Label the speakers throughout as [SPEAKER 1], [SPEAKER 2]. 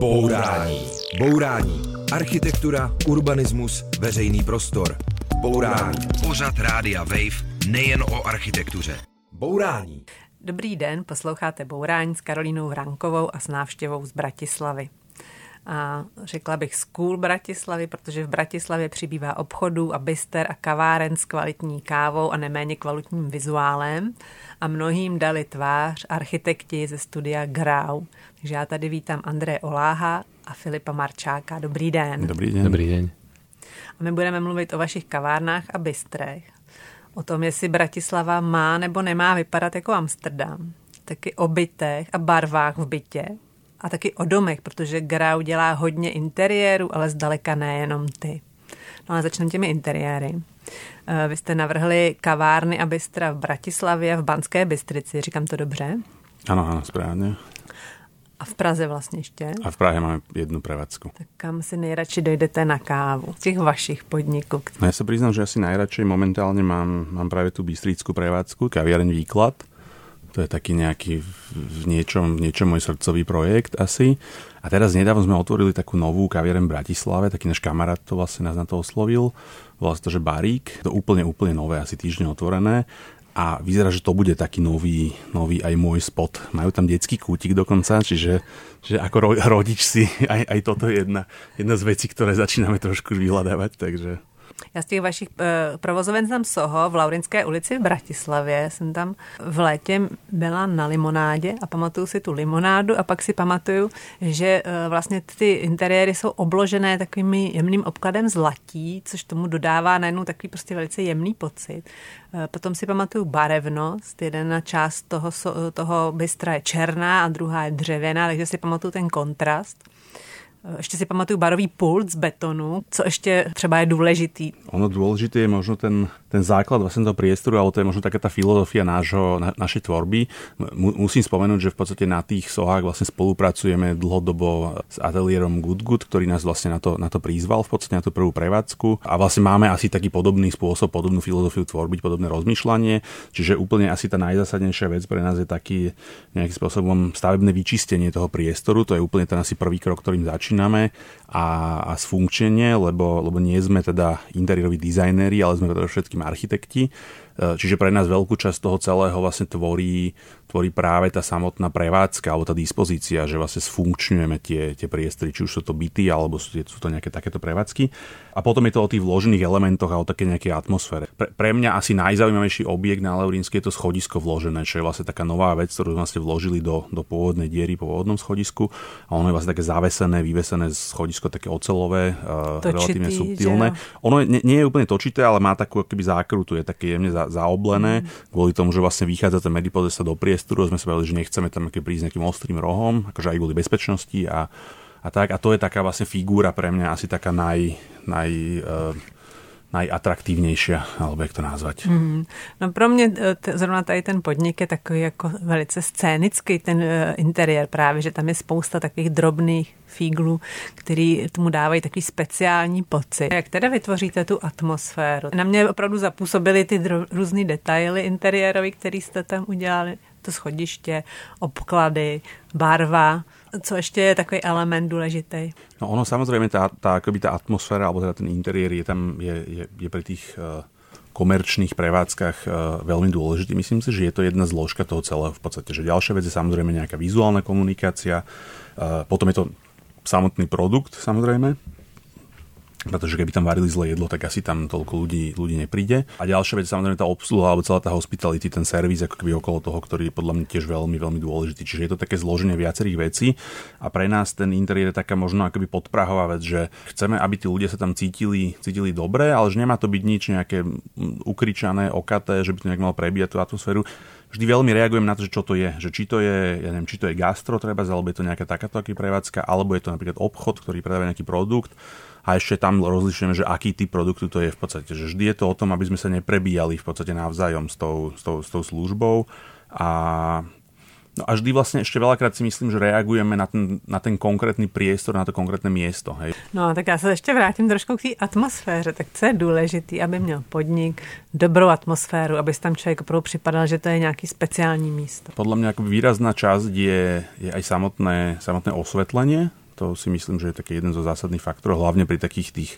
[SPEAKER 1] Bourání. Bourání. Architektura, urbanismus, veřejný prostor. Bourání. Pořad Rádia Wave nejen o architektuře. Bourání.
[SPEAKER 2] Dobrý den, posloucháte Bourání s Karolínou Vrankovou a s návštěvou z Bratislavy. A řekla bych School Bratislavy, protože v Bratislavě přibývá obchodů a byster a kaváren s kvalitní kávou a neméně kvalitním vizuálem a mnohým dali tvář architekti ze studia Grau. Takže já tady vítám Andreje Oláha a Filipa Marčáka. Dobrý den.
[SPEAKER 3] Dobrý den.
[SPEAKER 4] Dobrý den.
[SPEAKER 2] A my budeme mluvit o vašich kavárnách a bystrech. O tom, jestli Bratislava má nebo nemá vypadat jako Amsterdam. Taky o bytech a barvách v bytě. A taky o domech, protože Grau dělá hodně interiéru, ale zdaleka nejenom ty. No a začneme těmi interiéry. Eh, vy jste navrhli kavárny a bystra v Bratislavě, v Banské Bystrici, říkám to dobře?
[SPEAKER 3] Ano, ano, správně.
[SPEAKER 2] A v Praze vlastně ještě?
[SPEAKER 3] A v Prahe máme jednu prevádzku.
[SPEAKER 2] Tak kam si nejradši dojdete na kávu? Z těch vašich podniků?
[SPEAKER 3] No ja sa priznám, že asi najradšej momentálne mám, mám práve tú bystrickú prevádzku, kaviareň Výklad. To je taký nejaký v niečom, v niečom môj srdcový projekt asi. A teraz nedávno sme otvorili takú novú kaviareň v Bratislave, taký náš kamarát to vlastne nás na to oslovil. Volá sa to, že Barík. To úplne, úplne nové, asi týždeň otvorené a vyzerá, že to bude taký nový, nový aj môj spot. Majú tam detský kútik dokonca, čiže že ako ro, rodič si aj, aj toto je jedna, jedna z vecí, ktoré začíname trošku vyhľadávať, takže
[SPEAKER 2] Já z těch vašich uh, provozoven znám Soho v Laurinské ulici v Bratislavě. Jsem tam v létě byla na limonádě a pamatuju si tu limonádu a pak si pamatuju, že uh, vlastně ty interiéry jsou obložené takovým jemným obkladem zlatí, což tomu dodává najednou takový prostě velice jemný pocit. Uh, potom si pamatuju barevnost. Jedna část toho, toho bystra je černá a druhá je dřevěná, takže si pamatuju ten kontrast. Ještě si pamatuju barový pult z betonu, co ještě třeba je důležitý.
[SPEAKER 3] Ono dôležité je možno ten, ten základ vlastne toho priestoru, ale to je možno taká tá filozofia nášho, na, našej tvorby. Musím spomenúť, že v podstate na tých sohách vlastne spolupracujeme dlhodobo s ateliérom Good Good, ktorý nás vlastne na to, na to prizval, v podstate na tú prvú prevádzku. A vlastne máme asi taký podobný spôsob, podobnú filozofiu tvorby, podobné rozmýšľanie. Čiže úplne asi tá najzásadnejšia vec pre nás je taký nejakým spôsobom stavebné vyčistenie toho priestoru. To je úplne ten asi prvý krok, ktorým začína začíname a, a sfunkčenie, lebo, lebo nie sme teda interiéroví dizajnéri, ale sme teda všetkým architekti. E, čiže pre nás veľkú časť toho celého vlastne tvorí tvorí práve tá samotná prevádzka alebo tá dispozícia, že vlastne sfunkčňujeme tie, tie priestory, či už sú to byty alebo sú, sú to nejaké takéto prevádzky. A potom je to o tých vložených elementoch a o také nejakej atmosfére. Pre, pre mňa asi najzaujímavejší objekt na Laurínskej je to schodisko vložené, čo je vlastne taká nová vec, ktorú sme vlastne vložili do, do pôvodnej diery po pôvodnom schodisku. A ono je vlastne také zavesené, vyvesené schodisko, také ocelové, uh, relatívne subtilné. Že? Ono nie, nie je úplne točité, ale má takú akoby zákrutu, je také jemne za, zaoblené, mm. kvôli tomu, že vlastne vychádza ten medipodesta do priestoru priestoru, sme sa povedali, že nechceme tam prísť nejakým ostrým rohom, akože aj kvôli bezpečnosti a, a tak. A to je taká vlastne figúra pre mňa asi taká naj, naj uh, najatraktívnejšia, alebo jak to nazvať. Mm.
[SPEAKER 2] No pro mě e, t- zrovna tady ten podnik je takový jako velice scénický ten uh, interiér právě, že tam je spousta takových drobných fíglů, který tomu dávají takový speciální pocit. Jak teda vytvoříte tu atmosféru? Na mě opravdu zapůsobily ty dro- různé detaily interiérové, které jste tam udělali to schodiště, obklady, barva. Co ještě je takový element důležitý?
[SPEAKER 3] No ono samozrejme, tá, tá, akoby tá atmosféra, alebo teda ten interiér je tam, je, je, je pri tých uh, komerčných prevádzkach uh, veľmi dôležitý. Myslím si, že je to jedna zložka toho celého v podstate. Že ďalšia vec je samozrejme nejaká vizuálna komunikácia, uh, potom je to samotný produkt samozrejme, pretože keby tam varili zlé jedlo, tak asi tam toľko ľudí, ľudí nepríde. A ďalšia vec samozrejme tá obsluha alebo celá tá hospitality, ten servis ako keby okolo toho, ktorý je podľa mňa tiež veľmi, veľmi dôležitý. Čiže je to také zloženie viacerých vecí a pre nás ten interiér je taká možno akoby podprahová vec, že chceme, aby tí ľudia sa tam cítili, cítili dobre, ale že nemá to byť nič nejaké ukričané, okaté, že by to nejak malo prebíjať tú atmosféru vždy veľmi reagujem na to, že čo to je. Že či to je, ja neviem, či to je gastro treba, alebo je to nejaká takáto prevádzka, alebo je to napríklad obchod, ktorý predáva nejaký produkt a ešte tam rozlišujeme, že aký typ produktu to je v podstate. Že vždy je to o tom, aby sme sa neprebíjali v podstate navzájom s tou, s tou, s tou službou a No a vždy vlastne ešte veľakrát si myslím, že reagujeme na ten, na ten konkrétny priestor, na to konkrétne miesto. Hej.
[SPEAKER 2] No tak já se ještě vrátím trošku k té atmosféře. Tak co je důležité, aby měl podnik dobrou atmosféru, aby si tam člověk opravdu připadal, že to je nějaký speciální místo?
[SPEAKER 3] Podľa mňa výrazná časť je, je aj samotné, samotné osvetlenie to si myslím, že je taký jeden zo zásadných faktorov, hlavne pri takých tých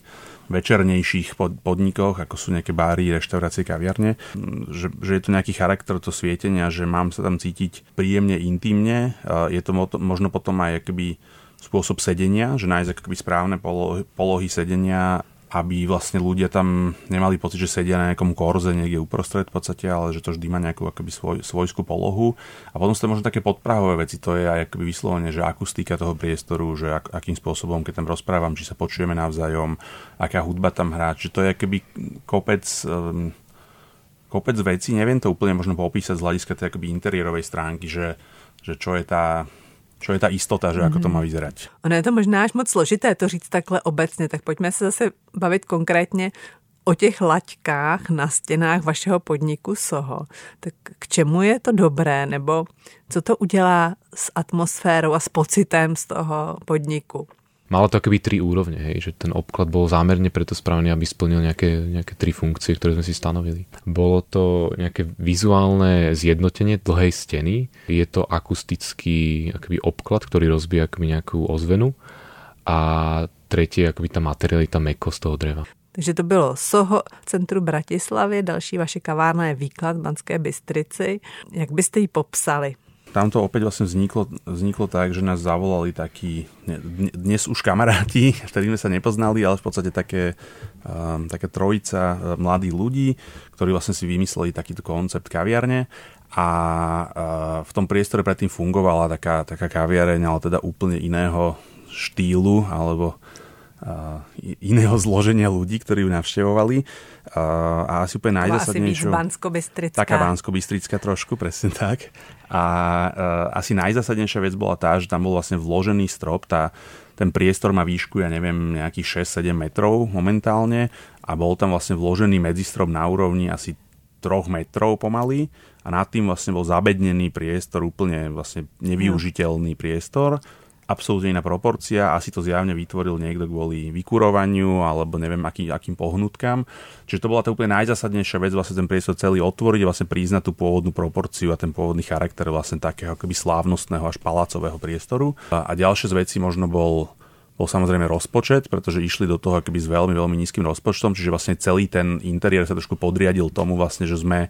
[SPEAKER 3] večernejších podnikoch, ako sú nejaké báry, reštaurácie, kaviarne, že, že je to nejaký charakter to svietenia, že mám sa tam cítiť príjemne, intimne. Je to možno potom aj akoby spôsob sedenia, že nájsť akoby správne polohy, polohy sedenia aby vlastne ľudia tam nemali pocit, že sedia na nejakom korze niekde uprostred v podstate, ale že to vždy má nejakú akoby svoj, svojskú polohu. A potom sú to možno také podprahové veci, to je aj akoby vyslovene, že akustika toho priestoru, že ak, akým spôsobom, keď tam rozprávam, či sa počujeme navzájom, aká hudba tam hrá, či to je akoby kopec um, kopec vecí, neviem to úplne možno popísať z hľadiska tej akoby interiérovej stránky, že, že čo je tá čo je ta istota, že mm-hmm. to mhm. má vyzerať.
[SPEAKER 2] Ono je to možná až moc složité to říct takhle obecně, tak pojďme se zase bavit konkrétně o těch laťkách na stěnách vašeho podniku Soho. Tak k čemu je to dobré, nebo co to udělá s atmosférou a s pocitem z toho podniku?
[SPEAKER 4] Malo to akoby tri úrovne, hej, že ten obklad bol zámerne preto spravený, aby splnil nejaké, nejaké tri funkcie, ktoré sme si stanovili. Bolo to nejaké vizuálne zjednotenie dlhej steny, je to akustický akoby obklad, ktorý rozbíja akoby nejakú ozvenu a tretie akoby tá materialita, mekosť toho dreva.
[SPEAKER 2] Takže to bylo Soho, centru Bratislavy, další vaše kavárna je Výklad v Banské Bystrici. Jak byste ji popsali?
[SPEAKER 3] Tam to opäť vlastne vzniklo, vzniklo tak, že nás zavolali takí, dnes už kamaráti, vtedy sme sa nepoznali, ale v podstate také, um, také trojica uh, mladých ľudí, ktorí vlastne si vymysleli takýto koncept kaviarne a uh, v tom priestore predtým fungovala taká, taká kaviareň, ale teda úplne iného štýlu alebo iného zloženia ľudí, ktorí ju navštevovali. A asi úplne najzásadnejšou... Taká bansko trošku, presne tak. A asi najzásadnejšia vec bola tá, že tam bol vlastne vložený strop, tá, ten priestor má výšku, ja neviem, nejakých 6-7 metrov momentálne a bol tam vlastne vložený medzistrop na úrovni asi 3 metrov pomaly a nad tým vlastne bol zabednený priestor, úplne vlastne nevyužiteľný priestor absolútne iná proporcia, asi to zjavne vytvoril niekto kvôli vykurovaniu alebo neviem aký, akým pohnutkám. Čiže to bola to úplne najzásadnejšia vec, vlastne ten priestor celý otvoriť vlastne priznať tú pôvodnú proporciu a ten pôvodný charakter vlastne takého akoby slávnostného až palácového priestoru. A, a ďalšie z vecí možno bol bol samozrejme rozpočet, pretože išli do toho akoby s veľmi, veľmi nízkym rozpočtom, čiže vlastne celý ten interiér sa trošku podriadil tomu vlastne, že sme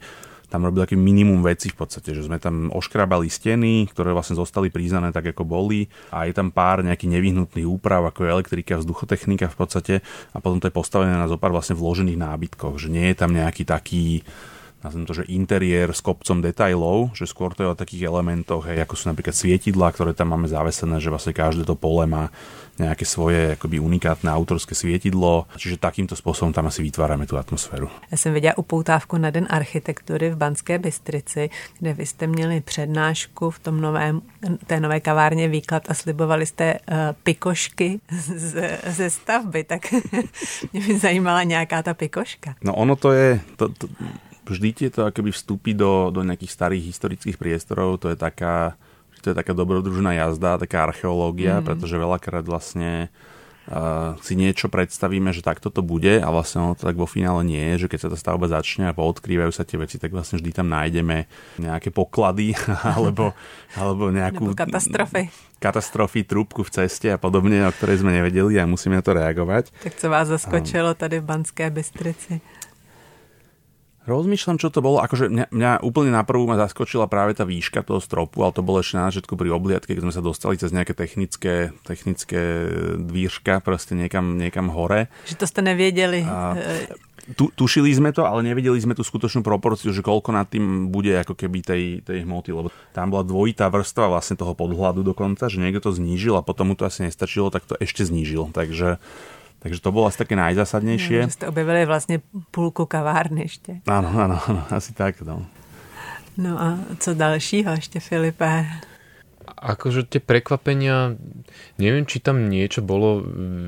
[SPEAKER 3] tam robil taký minimum veci v podstate, že sme tam oškrabali steny, ktoré vlastne zostali priznané tak, ako boli. A je tam pár nejakých nevyhnutných úprav, ako je elektrika, vzduchotechnika v podstate. A potom to je postavené na zopár vlastne vložených nábytkoch, že nie je tam nejaký taký nazvem to, že interiér s kopcom detajlov, že skôr to je o takých elementoch, hej, ako sú napríklad svietidla, ktoré tam máme zavesené, že vlastne každé to pole má nejaké svoje akoby unikátne autorské svietidlo, čiže takýmto spôsobom tam asi vytvárame tú atmosféru.
[SPEAKER 2] Já jsem viděla upoutávku na Den architektury v Banské Bystrici, kde vy jste měli přednášku v tom novém, té nové kavárně výklad a slibovali jste uh, pikošky z, ze stavby, tak mě by zajímala nějaká ta pikoška.
[SPEAKER 3] No ono to je, to, to, vždy tieto akoby vstupy do, do nejakých starých historických priestorov, to je taká, to je taká dobrodružná jazda, taká archeológia, mm. pretože veľakrát vlastne uh, si niečo predstavíme, že takto to bude a vlastne ono to tak vo finále nie je, že keď sa tá stavba začne a poodkrývajú sa tie veci, tak vlastne vždy tam nájdeme nejaké poklady alebo, alebo nejakú...
[SPEAKER 2] Katastrofy.
[SPEAKER 3] Katastrofy, trúbku v ceste a podobne, o ktorej sme nevedeli a musíme na to reagovať.
[SPEAKER 2] Tak co vás zaskočilo tady v Banské Bystrici?
[SPEAKER 3] Rozmýšľam, čo to bolo. Akože mňa, mňa úplne na prvú ma zaskočila práve tá výška toho stropu, ale to bolo ešte na začiatku pri obliadke, keď sme sa dostali cez nejaké technické, technické dvířka proste niekam, niekam hore.
[SPEAKER 2] Že to ste nevedeli. A,
[SPEAKER 3] tu, tušili sme to, ale nevedeli sme tú skutočnú proporciu, že koľko nad tým bude ako keby tej, tej hmoty, lebo tam bola dvojitá vrstva vlastne toho podhľadu dokonca, že niekto to znížil a potom mu to asi nestačilo, tak to ešte znížil. Takže Takže to bolo asi také najzásadnejšie.
[SPEAKER 2] No, ste objavili vlastne půlku kavárny ešte.
[SPEAKER 3] Áno, áno, áno, asi tak. No.
[SPEAKER 2] no a co dalšího ešte, Filipe?
[SPEAKER 4] Akože tie prekvapenia, neviem, či tam niečo bolo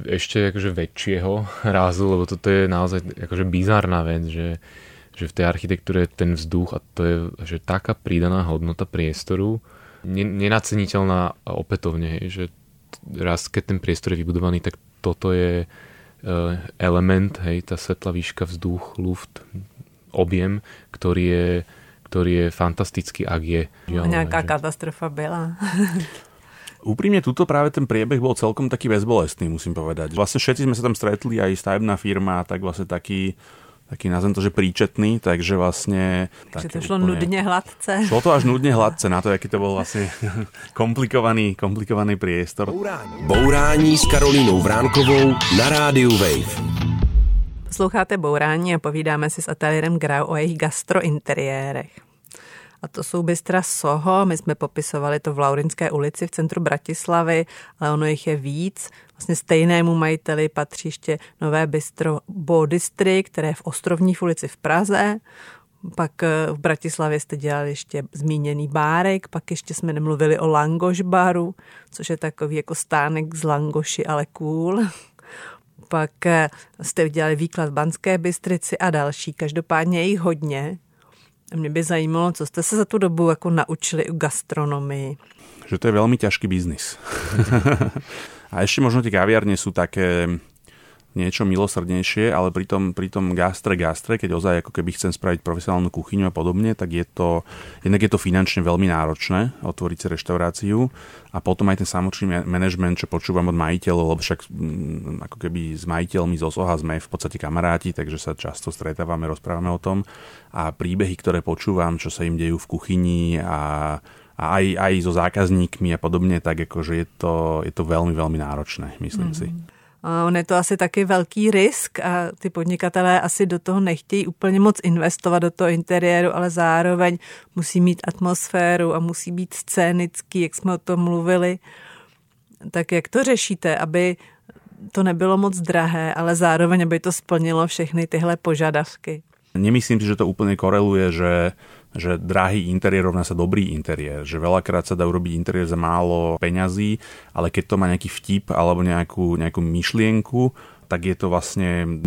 [SPEAKER 4] ešte akože väčšieho rázu, lebo toto je naozaj akože bizárna vec, že, že v tej architektúre ten vzduch a to je že taká pridaná hodnota priestoru, nenaceniteľná opätovne, hej, že raz keď ten priestor je vybudovaný, tak toto je e, element, hej, tá svetlá výška, vzduch, luft, objem, ktorý je, ktorý je fantastický, ak je.
[SPEAKER 2] A nejaká že... katastrofa byla.
[SPEAKER 3] Úprimne, tuto práve ten priebeh bol celkom taký bezbolestný, musím povedať. Vlastne všetci sme sa tam stretli, aj stavebná firma, tak vlastne taký taký nazvem to, že príčetný, takže vlastne...
[SPEAKER 2] Takže to šlo úplne, nudne hladce.
[SPEAKER 3] Šlo to až nudne hladce na to, aký to bol vlastne komplikovaný, komplikovaný priestor.
[SPEAKER 1] Bourání. Bourání s Karolínou Vránkovou na rádiu Wave.
[SPEAKER 2] Posloucháte Bourání a povídáme si s ateliérem Grau o jejich gastrointeriérech. A to jsou bystra Soho, my jsme popisovali to v Laurinské ulici v centru Bratislavy, ale ono jich je víc. Vlastně stejnému majiteli patří ještě nové bistro Bo District, které je v Ostrovní ulici v Praze. Pak eh, v Bratislavě jste dělali ještě zmíněný bárek, pak ještě jsme nemluvili o Langoš baru, což je takový jako stánek z Langoši, ale cool. Pak eh, jste udělali výklad v Banské Bystrici a další. Každopádně je jich hodně. Mě by zajímalo, co jste se za tu dobu jako naučili u gastronomii.
[SPEAKER 3] Že to je veľmi ťažký biznis. a ešte možno tie kaviarne sú také niečo milosrdnejšie, ale pri tom, pri tom gastre gastre, keď ozaj ako keby chcem spraviť profesionálnu kuchyňu a podobne, tak je to, jednak je to finančne veľmi náročné otvoriť si reštauráciu a potom aj ten samotný management, čo počúvam od majiteľov, lebo však mm, ako keby s majiteľmi z Osoha sme v podstate kamaráti, takže sa často stretávame, rozprávame o tom. A príbehy, ktoré počúvam, čo sa im dejú v kuchyni a a aj, aj so zákazníkmi a podobne, tak akože je to, je to veľmi, veľmi náročné, myslím mm-hmm. si.
[SPEAKER 2] On je to asi taky velký risk a ty podnikatelé asi do toho nechtějí úplně moc investovat do toho interiéru, ale zároveň musí mít atmosféru a musí být scénický, jak jsme o tom mluvili. Tak jak to řešíte, aby to nebylo moc drahé, ale zároveň, aby to splnilo všechny tyhle požadavky?
[SPEAKER 3] Nemyslím si, že to úplne koreluje, že že drahý interiér rovná sa dobrý interiér, že veľakrát sa dá urobiť interiér za málo peňazí, ale keď to má nejaký vtip alebo nejakú, nejakú myšlienku, tak je to vlastne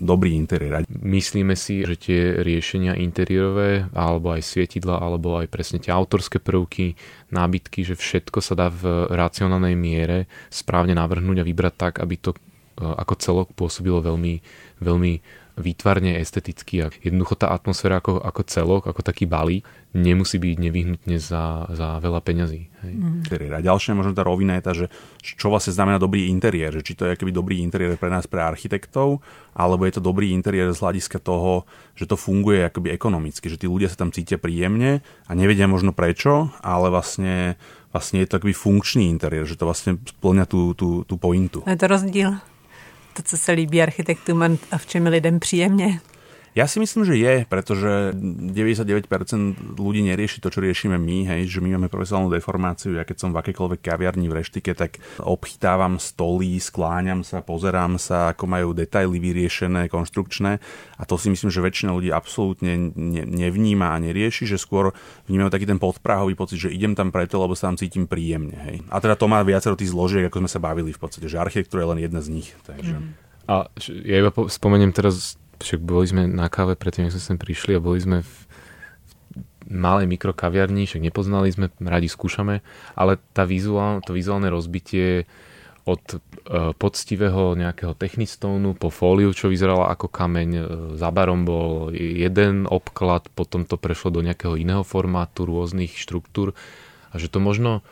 [SPEAKER 3] dobrý interiér.
[SPEAKER 4] Myslíme si, že tie riešenia interiérové, alebo aj svietidla, alebo aj presne tie autorské prvky, nábytky, že všetko sa dá v racionálnej miere správne navrhnúť a vybrať tak, aby to e, ako celok pôsobilo veľmi, veľmi výtvarne, esteticky a jednoducho tá atmosféra ako, ako celok, ako taký balík, nemusí byť nevyhnutne za, za veľa peňazí. Hej.
[SPEAKER 3] Mm. A ďalšia možno tá rovina je tá, že čo vlastne znamená dobrý interiér, že či to je akýby dobrý interiér pre nás, pre architektov, alebo je to dobrý interiér z hľadiska toho, že to funguje akoby ekonomicky, že tí ľudia sa tam cítia príjemne a nevedia možno prečo, ale vlastne vlastne je to aký funkčný interiér, že to vlastne splňa tú, tú, tú pointu.
[SPEAKER 2] Je to rozdíl to, co se líbí architektům a v čem lidem příjemně.
[SPEAKER 3] Ja si myslím, že je, pretože 99% ľudí nerieši to, čo riešime my, hej, že my máme profesionálnu deformáciu. Ja keď som v akékoľvek kaviarni v reštike, tak obchytávam stoly, skláňam sa, pozerám sa, ako majú detaily vyriešené, konštrukčné a to si myslím, že väčšina ľudí absolútne ne, nevníma a nerieši, že skôr vnímajú taký ten podprahový pocit, že idem tam preto, lebo sa tam cítim príjemne. Hej. A teda to má viacero tých zložiek, ako sme sa bavili v podstate, že architektúra je len jedna z nich. Takže... Mm.
[SPEAKER 4] A ja iba spomeniem teraz však boli sme na káve predtým, ako sme sem prišli a boli sme v, malej mikrokaviarni, však nepoznali sme, radi skúšame, ale tá vizuál, to vizuálne rozbitie od e, poctivého nejakého technistónu po fóliu, čo vyzerala ako kameň. E, za barom bol jeden obklad, potom to prešlo do nejakého iného formátu, rôznych štruktúr a že to možno,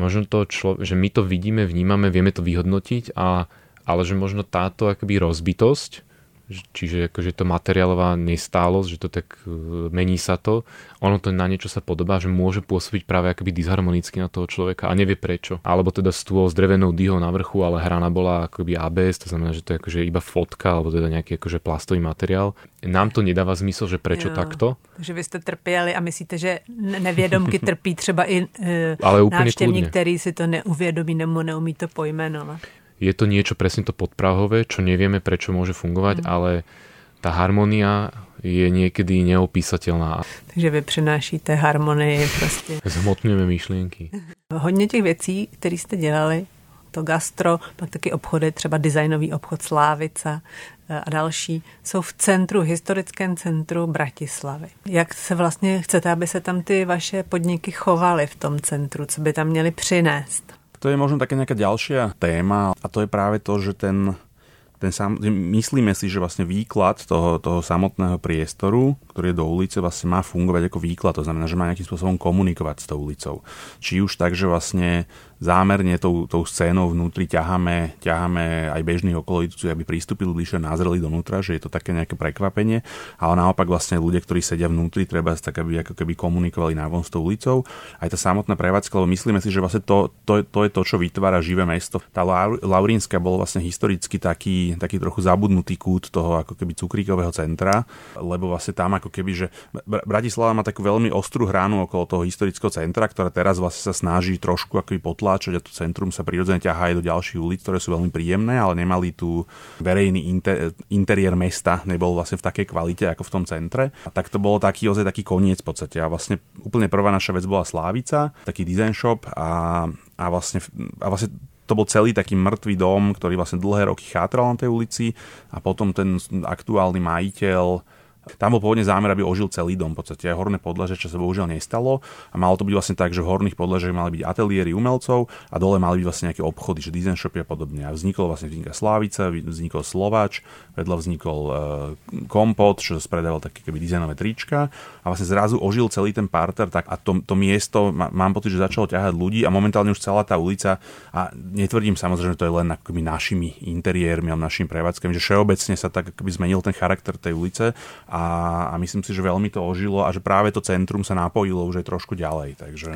[SPEAKER 4] možno to člo, že my to vidíme, vnímame, vieme to vyhodnotiť, a, ale že možno táto akoby rozbitosť čiže akože to materiálová nestálosť, že to tak e, mení sa to, ono to na niečo sa podobá, že môže pôsobiť práve akoby disharmonicky na toho človeka a nevie prečo. Alebo teda stôl s drevenou dýhou na vrchu, ale hrana bola akoby ABS, to znamená, že to je akože iba fotka alebo teda nejaký akože plastový materiál. Nám to nedáva zmysel, že prečo jo, takto.
[SPEAKER 2] Takže vy ste trpěli a myslíte, že nevědomky trpí třeba i e, ale návštěvník, který si to neuvědomí nebo neumí to pojmenovat
[SPEAKER 4] je to niečo presne to podprahové, čo nevieme, prečo môže fungovať, mm. ale tá harmonia je niekedy neopísateľná.
[SPEAKER 2] Takže vy přinášíte harmonii prostě.
[SPEAKER 4] Zhmotňujeme myšlienky.
[SPEAKER 2] Hodně těch věcí, které jste dělali, to gastro, pak taky obchody, třeba designový obchod Slávica eh, a další, jsou v centru, historickém centru Bratislavy. Jak se vlastně chcete, aby se tam ty vaše podniky chovaly v tom centru, co by tam měly přinést?
[SPEAKER 3] To je možno taká nejaká ďalšia téma a to je práve to, že ten, ten sam, myslíme si, že vlastne výklad toho, toho samotného priestoru, ktorý je do ulice, vlastne má fungovať ako výklad. To znamená, že má nejakým spôsobom komunikovať s tou ulicou. Či už tak, že vlastne zámerne tou, tou scénou vnútri ťaháme, ťaháme aj bežných okolitcov, aby pristúpili bližšie, nazreli donútra, že je to také nejaké prekvapenie, ale naopak vlastne ľudia, ktorí sedia vnútri, treba tak, aby ako keby komunikovali návon s tou ulicou. Aj tá samotná prevádzka, lebo myslíme si, že vlastne to, to, to je to, čo vytvára živé mesto. Tá Laurínska bol vlastne historicky taký, taký trochu zabudnutý kút toho ako keby cukríkového centra, lebo vlastne tam ako keby, že Bratislava má takú veľmi ostrú hranu okolo toho historického centra, ktorá teraz vlastne sa snaží trošku ako potláčať a to centrum sa prirodzene ťahá aj do ďalších ulic, ktoré sú veľmi príjemné, ale nemali tu verejný inter, interiér mesta, nebol vlastne v takej kvalite ako v tom centre. A tak to bolo taký ozaj taký koniec v podstate. A vlastne úplne prvá naša vec bola Slávica, taký design shop a, a vlastne, a vlastne to bol celý taký mŕtvý dom, ktorý vlastne dlhé roky chátral na tej ulici a potom ten aktuálny majiteľ tam bol pôvodne zámer, aby ožil celý dom, v podstate aj horné podlaže, čo sa bohužiaľ nestalo. A malo to byť vlastne tak, že v horných podlažiach mali byť ateliéry umelcov a dole mali byť vlastne nejaké obchody, že design shopy a podobne. A vznikol vlastne vzniká Slávica, vznikol Slovač, vedľa vznikol uh, Kompot, čo spredával také keby dizajnové trička a vlastne zrazu ožil celý ten parter tak a to, to miesto, mám pocit, že začalo ťahať ľudí a momentálne už celá tá ulica a netvrdím samozrejme, že to je len akoby našimi interiérmi a našimi prevádzkami, že všeobecne sa tak akoby zmenil ten charakter tej ulice a, a myslím si, že veľmi to ožilo a že práve to centrum sa napojilo už aj trošku ďalej. Takže...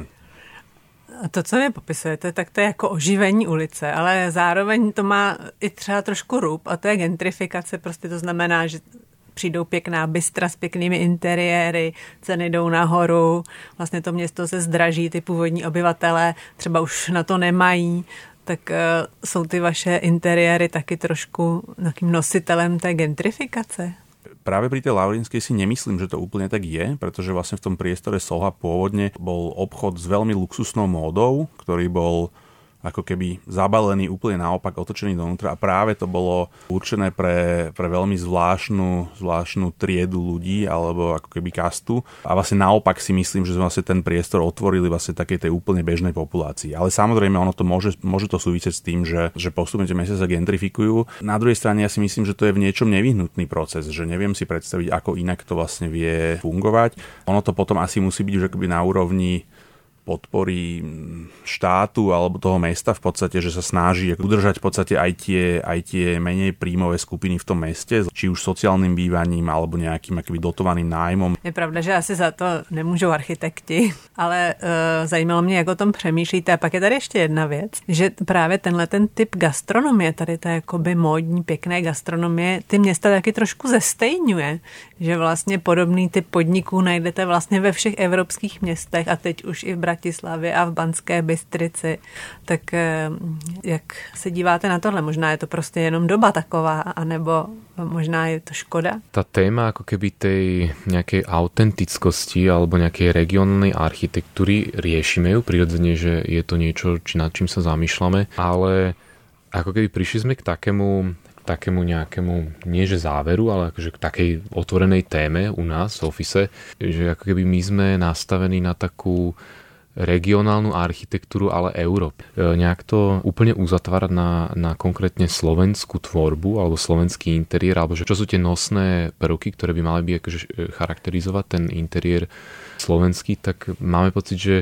[SPEAKER 2] To, co vy popisujete, tak to je jako oživení ulice, ale zároveň to má i třeba trošku rub a to je gentrifikace, prostě to znamená, že přijdou pěkná bystra s pěknými interiéry, ceny jdou nahoru, vlastně to město se zdraží, ty původní obyvatelé třeba už na to nemají, tak uh, jsou ty vaše interiéry taky trošku takým nositelem té gentrifikace?
[SPEAKER 3] práve pri tej Laurinskej si nemyslím, že to úplne tak je, pretože vlastne v tom priestore Soha pôvodne bol obchod s veľmi luxusnou módou, ktorý bol ako keby zabalený úplne naopak, otočený donútra a práve to bolo určené pre, pre veľmi zvláštnu, zvláštnu triedu ľudí alebo ako keby kastu a vlastne naopak si myslím, že sme vlastne ten priestor otvorili vlastne takej tej úplne bežnej populácii. Ale samozrejme ono to môže, môže to súvisieť s tým, že, že postupne tie mesta sa gentrifikujú. Na druhej strane ja si myslím, že to je v niečom nevyhnutný proces, že neviem si predstaviť, ako inak to vlastne vie fungovať. Ono to potom asi musí byť už akoby na úrovni podpory štátu alebo toho mesta v podstate, že sa snaží udržať v podstate aj tie, aj tie menej príjmové skupiny v tom meste, či už sociálnym bývaním alebo nejakým akoby dotovaným nájmom.
[SPEAKER 2] Je pravda, že asi za to nemůžou architekti, ale uh, zajímalo mě, jak o tom přemýšlíte. A pak je tady ještě jedna věc, že právě tenhle ten typ gastronomie, tady ta jakoby módní, pěkné gastronomie, ty města taky trošku zestejňuje, že vlastně podobný typ podniků najdete vlastně ve všech evropských městech a teď už i v Bratislavě a v Banské Bystrici. Tak eh, jak se díváte na tohle? Možná je to prostě jenom doba taková, anebo možná je to škoda?
[SPEAKER 4] Ta téma ako keby tej nejakej autentickosti alebo nejakej regionálnej architektúry riešime ju prirodzene, že je to niečo, či nad čím sa zamýšľame, ale ako keby prišli sme k takému takému nejakému, nie že záveru, ale akože k takej otvorenej téme u nás v ofise, že ako keby my sme nastavení na takú regionálnu architektúru, ale Európy. E, nejak to úplne uzatvárať na, na konkrétne slovenskú tvorbu alebo slovenský interiér, alebo že čo sú tie nosné prvky, ktoré by mali byť akože e, charakterizovať ten interiér slovenský, tak máme pocit, že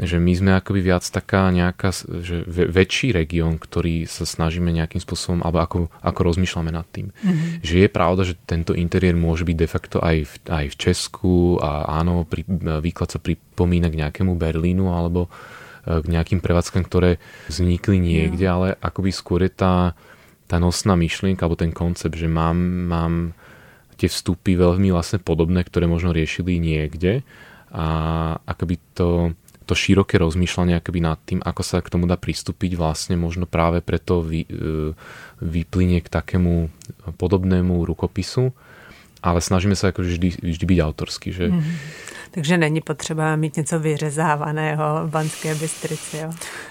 [SPEAKER 4] že my sme akoby viac taká nejaká, že väčší región, ktorý sa snažíme nejakým spôsobom, alebo ako, ako rozmýšľame nad tým. Mm-hmm. Že je pravda, že tento interiér môže byť de facto aj v, aj v Česku a áno, pri, výklad sa pripomína k nejakému Berlínu alebo e, k nejakým prevádzkam, ktoré vznikli niekde, yeah. ale akoby skôr je tá, tá nosná myšlienka alebo ten koncept, že mám, mám tie vstupy veľmi vlastne podobné, ktoré možno riešili niekde a akoby to to široké rozmýšľanie akoby nad tým, ako sa k tomu dá pristúpiť vlastne možno práve preto vy, e, vyplynie k takému podobnému rukopisu, ale snažíme sa ako vždy, vždy byť autorský. Že... Mm.
[SPEAKER 2] Takže není potřeba mít něco vyřezávaného v Banské Bystrici. Jo?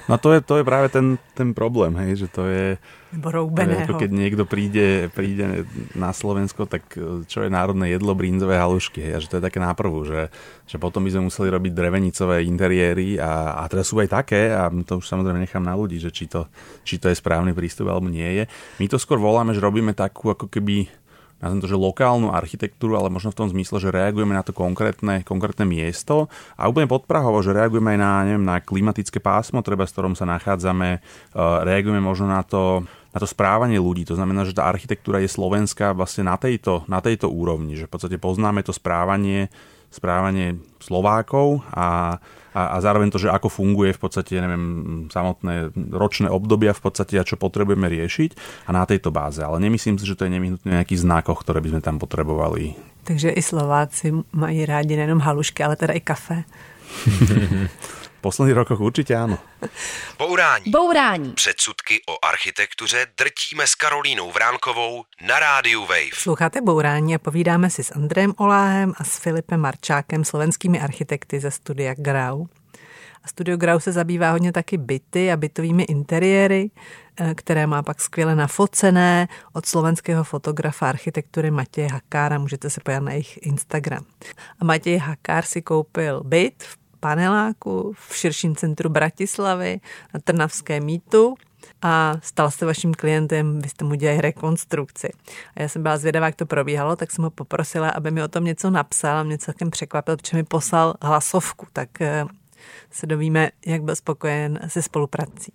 [SPEAKER 3] No to je, to je práve ten, ten problém, hej, že to je...
[SPEAKER 2] Nebo roubeného.
[SPEAKER 3] Keď niekto príde, príde na Slovensko, tak čo je národné jedlo, brínzové halušky, hej, a že to je také náprvu, že, že potom by sme museli robiť drevenicové interiéry a, a teraz sú aj také a to už samozrejme nechám na ľudí, že či to, či to je správny prístup alebo nie je. My to skôr voláme, že robíme takú ako keby nazvem to, že lokálnu architektúru, ale možno v tom zmysle, že reagujeme na to konkrétne, konkrétne miesto a úplne podprahovo, že reagujeme aj na, neviem, na klimatické pásmo, treba s ktorom sa nachádzame, reagujeme možno na to, na to správanie ľudí. To znamená, že tá architektúra je slovenská vlastne na tejto, na tejto úrovni, že v podstate poznáme to správanie správanie Slovákov a, a, a zároveň to, že ako funguje v podstate, neviem, samotné ročné obdobia v podstate a čo potrebujeme riešiť a na tejto báze. Ale nemyslím si, že to je nevyhnutné nejakých znakoch, ktoré by sme tam potrebovali.
[SPEAKER 2] Takže i Slováci mají rádi nejenom halušky, ale teda i kafe.
[SPEAKER 3] V posledných rokoch určitě áno.
[SPEAKER 1] Bourání.
[SPEAKER 5] Bourání.
[SPEAKER 1] Předsudky o architektuře drtíme s Karolínou Vránkovou na rádiu Wave.
[SPEAKER 2] Sloucháte Bourání a povídáme si s Andrejem Oláhem a s Filipem Marčákem, slovenskými architekty ze studia Grau. A studio Grau se zabývá hodně taky byty a bytovými interiéry, eh, které má pak skvěle nafocené od slovenského fotografa architektury Matěje Hakára. Můžete se podívat na jejich Instagram. A Matěj Hakár si koupil byt v paneláku v širším centru Bratislavy na Trnavské mítu a stal se vaším klientem, vy jste mu dělali rekonstrukci. A já jsem byla zvědavá, jak to probíhalo, tak jsem ho poprosila, aby mi o tom něco napsal a mě celkem překvapil, protože mi poslal hlasovku, tak eh, se dovíme, jak byl spokojen se spoluprací.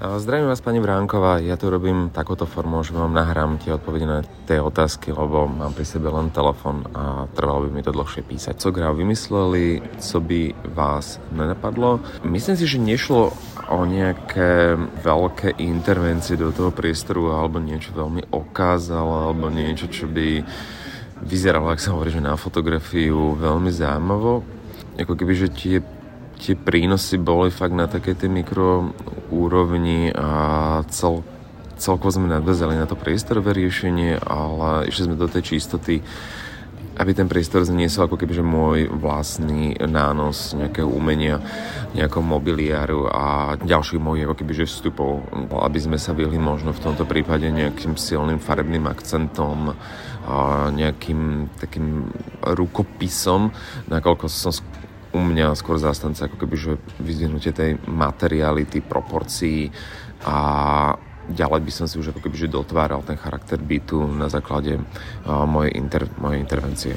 [SPEAKER 6] Zdravím vás, pani Vránková. Ja to robím takouto formou, že vám nahrám tie odpovede na tie otázky, lebo mám pri sebe len telefon a trvalo by mi to dlhšie písať. Co grá vymysleli, co by vás nenapadlo? Myslím si, že nešlo o nejaké veľké intervencie do toho priestoru alebo niečo veľmi okázalo alebo niečo, čo by vyzeralo, ak sa hovorí, že na fotografiu veľmi zaujímavo. Ako keby, že tie tie prínosy boli fakt na také tej mikroúrovni a cel, celkovo sme nadvezali na to priestorové riešenie, ale išli sme do tej čistoty, aby ten priestor zniesol ako kebyže môj vlastný nános nejakého umenia, nejakého mobiliáru a ďalších mojich ako kebyže vstupov, aby sme sa vyhli možno v tomto prípade nejakým silným farebným akcentom, a nejakým takým rukopisom, nakoľko som u mňa skôr zástanca ako keby, že vyzvihnutie tej materiality, proporcií a ďalej by som si už ako keby, že dotváral ten charakter bytu na základe uh, mojej, inter, mojej intervencie.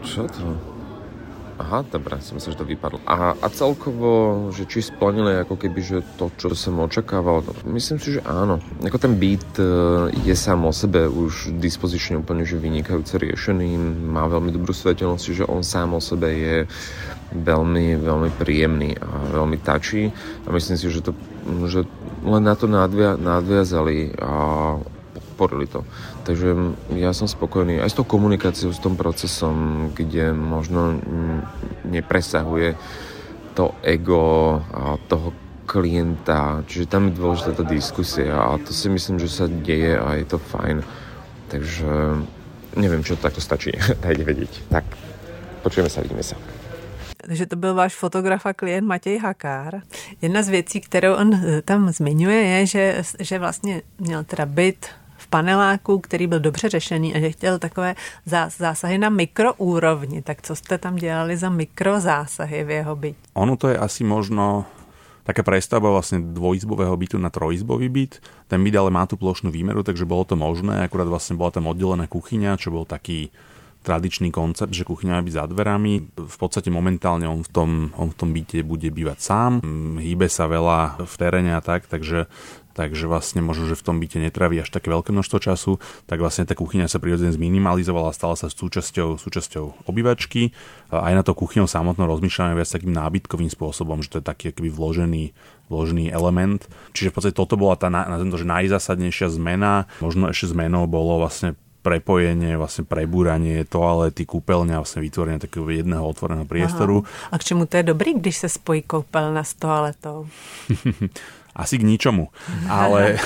[SPEAKER 6] Čo to? Aha, dobre, som myslel, že to vypadlo. A, a celkovo, že či splnili ako keby, že to, čo som očakával, myslím si, že áno. Ako ten beat e, je sám o sebe už dispozične úplne že vynikajúce riešený, má veľmi dobrú svetelnosť, že on sám o sebe je veľmi, veľmi príjemný a veľmi tačí a myslím si, že, to, že len na to nadvia, nadviazali a podporili to. Takže ja som spokojný aj s tou komunikáciou, s tom procesom, kde možno nepresahuje to ego toho klienta, čiže tam je dôležitá tá diskusia a to si myslím, že sa deje a je to fajn. Takže neviem, čo takto stačí, dajte vedieť. Tak, počujeme sa, vidíme sa.
[SPEAKER 2] Takže to byl váš fotograf a klient Matěj Hakár. Jedna z věcí, kterou on eh, tam zmiňuje, je, že, že vlastně měl teda byt paneláku, který byl dobře řešený a že chtěl takové zásahy na mikroúrovni. Tak co jste tam dělali za mikrozásahy v jeho byť?
[SPEAKER 3] Ono to je asi možno taká prestavba vlastne dvojizbového bytu na trojizbový byt. Ten byt ale má tú plošnú výmeru, takže bolo to možné. Akurát vlastne bola tam oddelená kuchyňa, čo bol taký tradičný koncept, že kuchyňa má byť za dverami. V podstate momentálne on v tom, on v tom byte bude bývať sám. Hýbe sa veľa v teréne a tak, takže takže vlastne možno, že v tom byte netraví až také veľké množstvo času, tak vlastne tá kuchyňa sa prirodzene zminimalizovala a stala sa súčasťou, súčasťou obývačky. Aj na to kuchyňou samotnou rozmýšľame viac takým nábytkovým spôsobom, že to je taký akýby vložený, vložený element. Čiže v podstate toto bola tá, nazviem to, že najzásadnejšia zmena. Možno ešte zmenou bolo vlastne prepojenie, vlastne prebúranie toalety, kúpeľňa, vlastne vytvorenie takého jedného otvoreného priestoru.
[SPEAKER 2] Aha. A k čemu to je dobrý, když se spojí koupelna s toaletou?
[SPEAKER 3] asi k ničomu. Ale,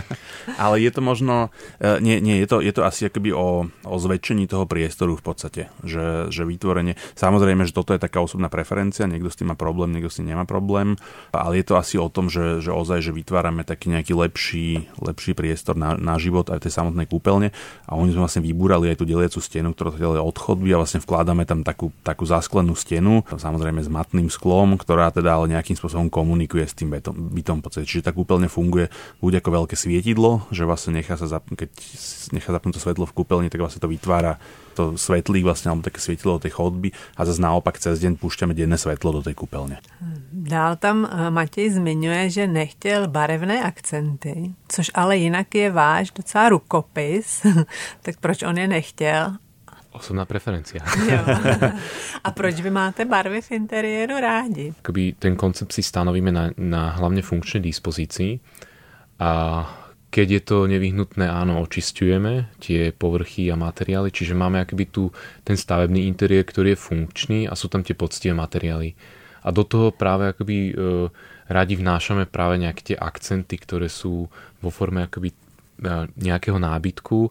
[SPEAKER 3] ale je to možno, e, nie, nie je, to, je to asi akoby o, o zväčšení toho priestoru v podstate, že, že vytvorenie, samozrejme, že toto je taká osobná preferencia, niekto s tým má problém, niekto s tým nemá problém, ale je to asi o tom, že, že ozaj, že vytvárame taký nejaký lepší, lepší priestor na, na život aj tej samotnej kúpeľne a oni sme vlastne vybúrali aj tú deliacu stenu, ktorá je od chodby a vlastne vkladáme tam takú, takú zasklenú stenu, samozrejme s matným sklom, ktorá teda ale nejakým spôsobom komunikuje s tým bytom, bytom podstate. Čiže tá kúpeľne funguje buď ako veľké svietidlo, že vlastne nechá sa zapnúť, keď nechá zapnúť to svetlo v kúpeľni, tak vlastne to vytvára to svetlík vlastne, alebo také svietidlo do tej chodby a zase naopak cez deň púšťame denné svetlo do tej kúpeľne.
[SPEAKER 2] Dál tam eh, Matěj zmiňuje, že nechtěl barevné akcenty, což ale jinak je váš docela rukopis, tak proč on je nechtěl?
[SPEAKER 4] Osobná preferencia.
[SPEAKER 2] Jo. A proč vy máte barvy v interiéru rádi?
[SPEAKER 4] Akoby ten koncept si stanovíme na, na hlavne funkčnej dispozícii a keď je to nevyhnutné, áno, očistujeme tie povrchy a materiály, čiže máme akoby tu ten stavebný interiér, ktorý je funkčný a sú tam tie poctivé materiály. A do toho práve akoby e, radi vnášame práve nejaké tie akcenty, ktoré sú vo forme akoby e, nejakého nábytku,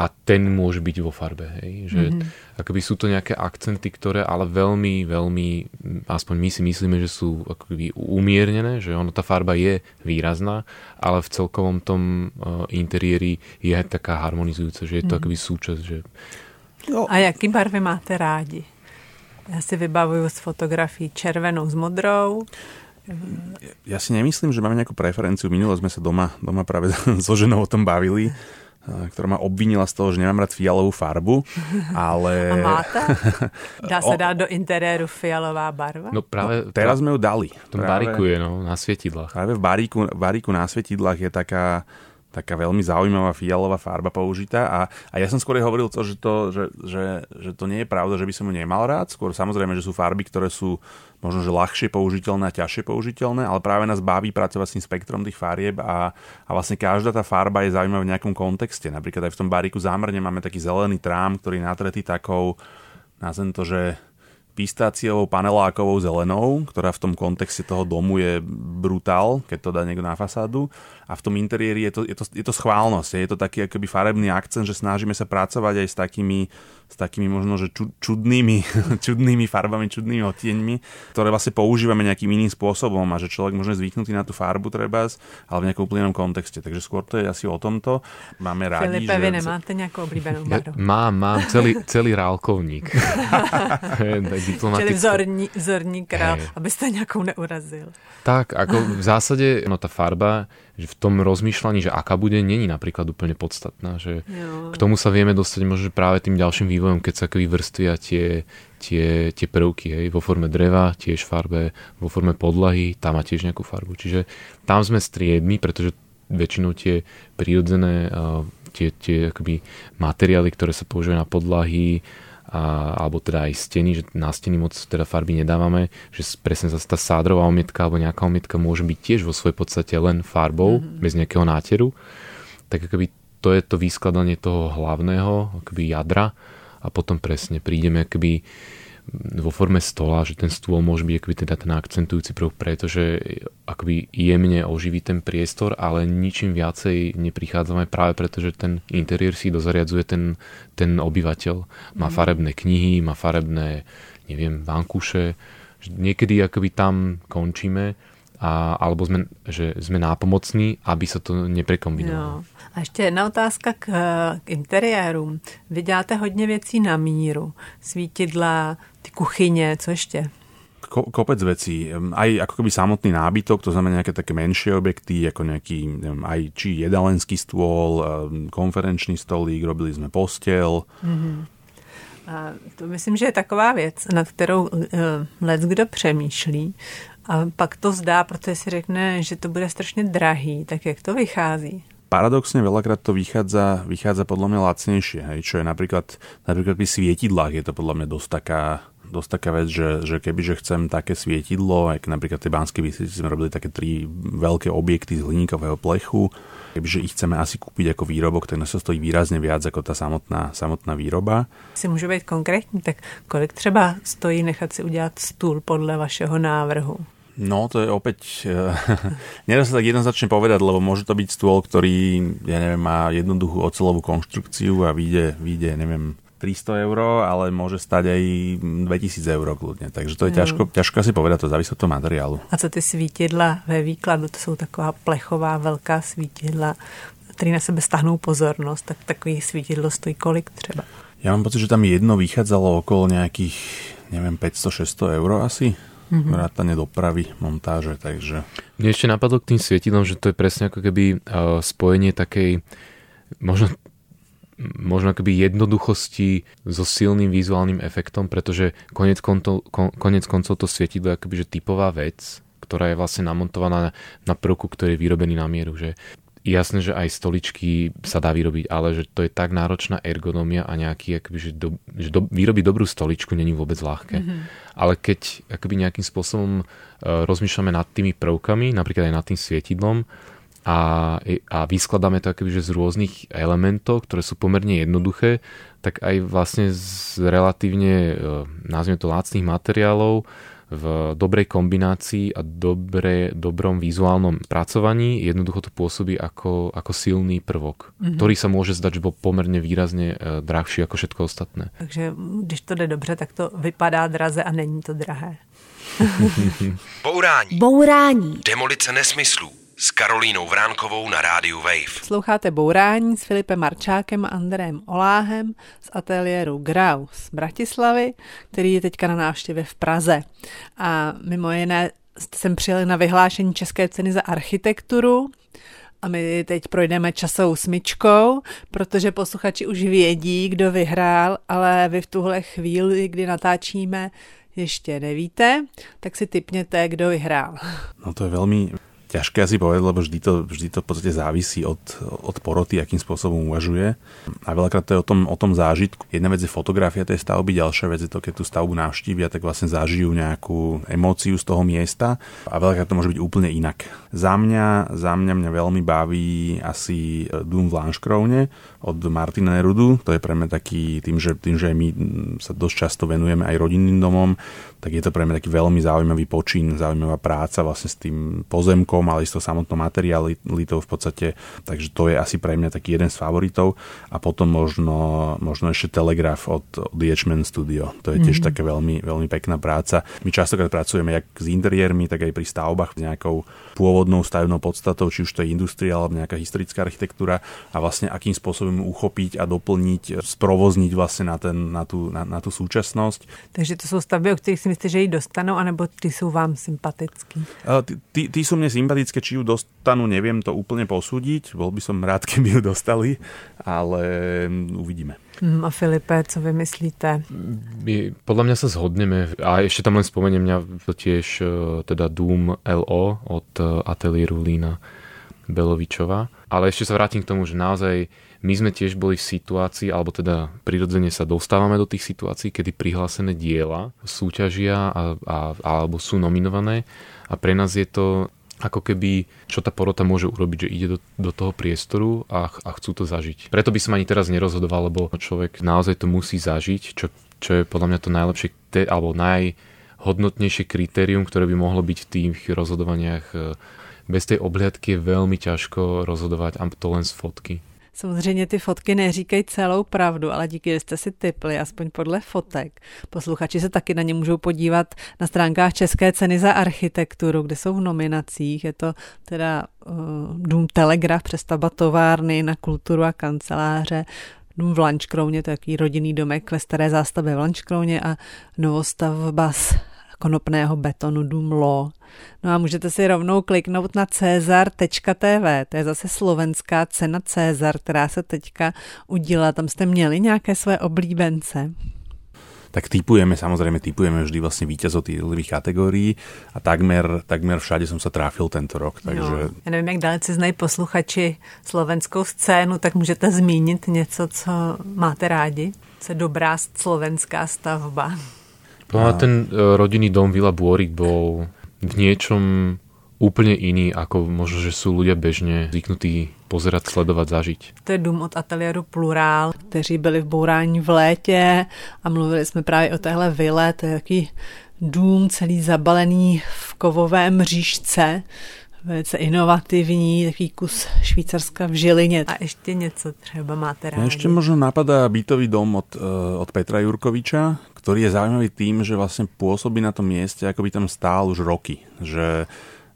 [SPEAKER 4] a ten môže byť vo farbe. Hej? Že mm-hmm. akoby sú to nejaké akcenty, ktoré ale veľmi, veľmi, aspoň my si myslíme, že sú akoby umiernené, že ono tá farba je výrazná, ale v celkovom tom uh, interiéri je taká harmonizujúca, že je to mm-hmm. akoby súčasť. Že...
[SPEAKER 2] No. A jaký barvy máte rádi? Ja si vybavujú z fotografií červenou s modrou,
[SPEAKER 3] ja si nemyslím, že máme nejakú preferenciu. Minule sme sa doma, doma práve so ženou o tom bavili ktorá ma obvinila z toho, že nemám rád fialovú farbu, ale...
[SPEAKER 2] A máte? Dá sa dať do interiéru fialová barva?
[SPEAKER 3] No práve... No, teraz sme ju dali.
[SPEAKER 4] V tom práve, baríku je, no, na svietidlách.
[SPEAKER 3] Práve v baríku, baríku na svietidlách je taká taká veľmi zaujímavá fialová farba použitá a, a ja som skôr hovoril to, že to, že, že, že to nie je pravda, že by som ju nemal rád, skôr samozrejme, že sú farby, ktoré sú možno, že ľahšie použiteľné a ťažšie použiteľné, ale práve nás baví pracovať s tým spektrom tých farieb a, a vlastne každá tá farba je zaujímavá v nejakom kontexte. Napríklad aj v tom bariku zámerne máme taký zelený trám, ktorý je natretý takou, nazvem to, že pistáciovou panelákovou zelenou, ktorá v tom kontexte toho domu je brutál, keď to dá niekto na fasádu. A v tom interiéri je to, je to, je to schválnosť, je to taký akoby farebný akcent, že snažíme sa pracovať aj s takými s takými možno, že čudnými, čudnými farbami, čudnými odtieňmi, ktoré vlastne používame nejakým iným spôsobom a že človek možno je zvyknutý na tú farbu treba, ale v nejakom úplnom kontexte. Takže skôr to je asi o tomto. Máme rádi,
[SPEAKER 2] Filipe, že... vy nemáte nejakú obľúbenú barvu?
[SPEAKER 4] Ja, mám, mám celý, celý rálkovník.
[SPEAKER 2] Čili vzorní, vzorní král, hey. aby ste nejakou neurazil.
[SPEAKER 4] Tak, ako v zásade no, tá farba že v tom rozmýšľaní, že aká bude, není napríklad úplne podstatná. Že k tomu sa vieme dostať možno práve tým ďalším vývojom, keď sa vrstvia tie, tie, tie prvky, hej, vo forme dreva, tiež farbe, vo forme podlahy, tam má tiež nejakú farbu. Čiže tam sme striedmi, pretože väčšinou tie prírodzené tie, tie akoby materiály, ktoré sa používajú na podlahy, a, alebo teda aj steny, že na steny moc teda farby nedávame, že presne zase tá sádrová omietka alebo nejaká omietka môže byť tiež vo svojej podstate len farbou, mm-hmm. bez nejakého náteru. Tak akoby to je to vyskladanie toho hlavného akoby jadra a potom presne prídeme akoby vo forme stola, že ten stôl môže byť akoby teda ten akcentujúci prvok, pretože akoby jemne oživí ten priestor, ale ničím viacej neprichádzame práve preto, že ten interiér si dozariadzuje ten, ten obyvateľ. Má mm. farebné knihy, má farebné, neviem, vankuše. Niekedy akoby tam končíme a, alebo sme, že sme nápomocní, aby sa to neprekombinovalo. Jo.
[SPEAKER 2] A ještě jedna otázka k, k interiérům. Vy děláte hodně věcí na míru. Svítidla, ty kuchyně, co ještě?
[SPEAKER 3] Ko, kopec vecí. Aj ako keby samotný nábytok, to znamená nejaké také menšie objekty, ako nejaký neviem, aj či jedalenský stôl, konferenčný stolík, robili sme postel. Mm-hmm.
[SPEAKER 2] A to myslím, že je taková věc, nad kterou uh, let kdo přemýšlí a pak to zdá, protože si řekne, že to bude strašně drahý. Tak jak to vychází?
[SPEAKER 3] paradoxne veľakrát to vychádza, vychádza podľa mňa lacnejšie, hej, čo je napríklad, napríklad pri svietidlách je to podľa mňa dosť taká, dosť taká vec, že, že keby že chcem také svietidlo, ako napríklad tie banské vysvietice sme robili také tri veľké objekty z hliníkového plechu, kebyže ich chceme asi kúpiť ako výrobok, tak nás to stojí výrazne viac ako tá samotná, samotná výroba.
[SPEAKER 2] Si môžu byť konkrétní, tak kolik třeba stojí nechat si udělat stůl podle vašeho návrhu?
[SPEAKER 3] No, to je opäť... Uh, nedá sa tak jednoznačne povedať, lebo môže to byť stôl, ktorý, ja neviem, má jednoduchú ocelovú konštrukciu a vyjde, vyjde neviem, 300 eur, ale môže stať aj 2000 eur kľudne. Takže to je ťažko, mm. ťažko si povedať, to závisí od toho materiálu.
[SPEAKER 2] A co ty svítidla ve výkladu, to jsou taková plechová velká svítidla, které na sebe stahnou pozornost, tak takový svítidlo stojí kolik třeba?
[SPEAKER 3] Ja mám pocit, že tam jedno vychádzalo okolo nejakých, neviem, 500-600 eur asi. Mm-hmm. vrátane dopravy, montáže, takže...
[SPEAKER 4] Mne ešte napadlo k tým svietidlom, že to je presne ako keby uh, spojenie takej možno možno akoby jednoduchosti so silným vizuálnym efektom, pretože konec, konto, kon, konec koncov to svietidlo je akoby že typová vec, ktorá je vlastne namontovaná na, na prvku, ktorý je vyrobený na mieru. Že jasné, že aj stoličky sa dá vyrobiť, ale že to je tak náročná ergonomia a nejaký, akoby, že, do, že do, vyrobiť dobrú stoličku není vôbec ľahké. Mm-hmm. Ale keď akoby nejakým spôsobom uh, rozmýšľame nad tými prvkami, napríklad aj nad tým svietidlom, a, a vyskladáme to akoby, že z rôznych elementov, ktoré sú pomerne jednoduché, tak aj vlastne z relatívne, e, nazvime to, lácných materiálov v dobrej kombinácii a dobre, dobrom vizuálnom pracovaní jednoducho to pôsobí ako, ako silný prvok, mm-hmm. ktorý sa môže zdať, že bol pomerne výrazne e, drahší ako všetko ostatné.
[SPEAKER 2] Takže když to jde dobře, tak to vypadá draze a není to drahé.
[SPEAKER 1] Bourání.
[SPEAKER 5] Bourání.
[SPEAKER 1] Demolice nesmyslů s Karolínou Vránkovou na rádiu Wave.
[SPEAKER 2] Sloucháte Bourání s Filipem Marčákem a Andrejem Oláhem z ateliéru Grau z Bratislavy, který je teďka na návštěvě v Praze. A mimo jiné jsem přijeli na vyhlášení České ceny za architekturu, a my teď projdeme časovou smyčkou, protože posluchači už vědí, kdo vyhrál, ale vy v tuhle chvíli, kdy natáčíme, ještě nevíte, tak si typněte, kdo vyhrál.
[SPEAKER 3] No to je velmi ťažké asi povedať, lebo vždy to, vždy to v podstate závisí od, od poroty, akým spôsobom uvažuje. A veľakrát to je o tom, o tom zážitku. Jedna vec je fotografia tej stavby, ďalšia vec je to, keď tú stavbu navštívia, tak vlastne zažijú nejakú emóciu z toho miesta a veľakrát to môže byť úplne inak. Za mňa, za mňa mňa veľmi baví asi Doom v Lanškrovne od Martina Nerudu. To je pre mňa taký, tým že, tým, že my sa dosť často venujeme aj rodinným domom, tak je to pre mňa taký veľmi zaujímavý počín, zaujímavá práca vlastne s tým pozemkom, ale s to samotnou materialitou v podstate, takže to je asi pre mňa taký jeden z favoritov a potom možno, možno ešte Telegraf od, od Yetchman Studio, to je tiež mm-hmm. také veľmi, veľmi pekná práca. My častokrát pracujeme jak s interiérmi, tak aj pri stavbách s nejakou pôvodnou stavebnou podstatou, či už to je industria alebo nejaká historická architektúra a vlastne akým spôsobom uchopiť a doplniť, sprovozniť vlastne na, ten, na, tú, na, na tú súčasnosť.
[SPEAKER 2] Takže to sú stavby, o ktorých si myslíte, že ich dostanú, anebo ty sú vám sympatickí?
[SPEAKER 3] Tí, tí, tí sú mne sympatické, či ju dostanú, neviem to úplne posúdiť. Bol by som rád, keby ju dostali, ale uvidíme.
[SPEAKER 2] Mm, a Filipe, co vy myslíte?
[SPEAKER 4] My, podľa mňa sa zhodneme a ešte tam len spomeniem mňa tiež e, teda Doom LO od e, ateliéru Lína Belovičova. Ale ešte sa vrátim k tomu, že naozaj my sme tiež boli v situácii, alebo teda prirodzene sa dostávame do tých situácií, kedy prihlásené diela súťažia a, a, alebo sú nominované a pre nás je to ako keby, čo tá porota môže urobiť, že ide do, do toho priestoru a, a chcú to zažiť. Preto by som ani teraz nerozhodoval, lebo človek naozaj to musí zažiť, čo, čo je podľa mňa to najlepšie, te, alebo najhodnotnejšie kritérium, ktoré by mohlo byť v tých rozhodovaniach. Bez tej obhliadky je veľmi ťažko rozhodovať a to len z fotky.
[SPEAKER 2] Samozřejmě ty fotky neříkají celou pravdu, ale díky, že jste si typli, aspoň podle fotek. Posluchači se taky na ně můžou podívat na stránkách České ceny za architekturu, kde jsou v nominacích. Je to teda uh, Dům Telegraf, přestavba továrny na kulturu a kanceláře, dům v Lančkrouně, to je takový rodinný domek ve staré zástavě v Lančkrouně a novostavba z konopného betonu dům Lo. No a můžete si rovnou kliknout na cezar.tv, to je zase slovenská cena Cezar, která se teďka udíla. Tam jste měli nějaké své oblíbence?
[SPEAKER 3] tak typujeme, samozrejme typujeme vždy vlastne víťazov tých jednotlivých kategórií a takmer, takmer všade som sa tráfil tento rok. No, takže...
[SPEAKER 2] No, já nevím, jak dalece znají posluchači slovenskou scénu, tak můžete zmínit něco, co máte rádi? Co dobrá slovenská stavba?
[SPEAKER 4] No a ten e, rodinný dom Vila Bôrik bol v niečom úplne iný, ako možno, že sú ľudia bežne zvyknutí pozerať, sledovat, zažiť.
[SPEAKER 2] To je dům od ateliéru Plural, kteří byli v bourání v létě a mluvili jsme právě o téhle vile, to je taký dům celý zabalený v kovové mřížce, velice inovativní, taký kus Švýcarska v Žilině. A ještě něco třeba máte rádi.
[SPEAKER 3] Ešte možno napadá bytový dom od, e, od Petra Jurkoviča, ktorý je zaujímavý tým, že vlastne pôsobí na tom mieste, ako by tam stál už roky. Že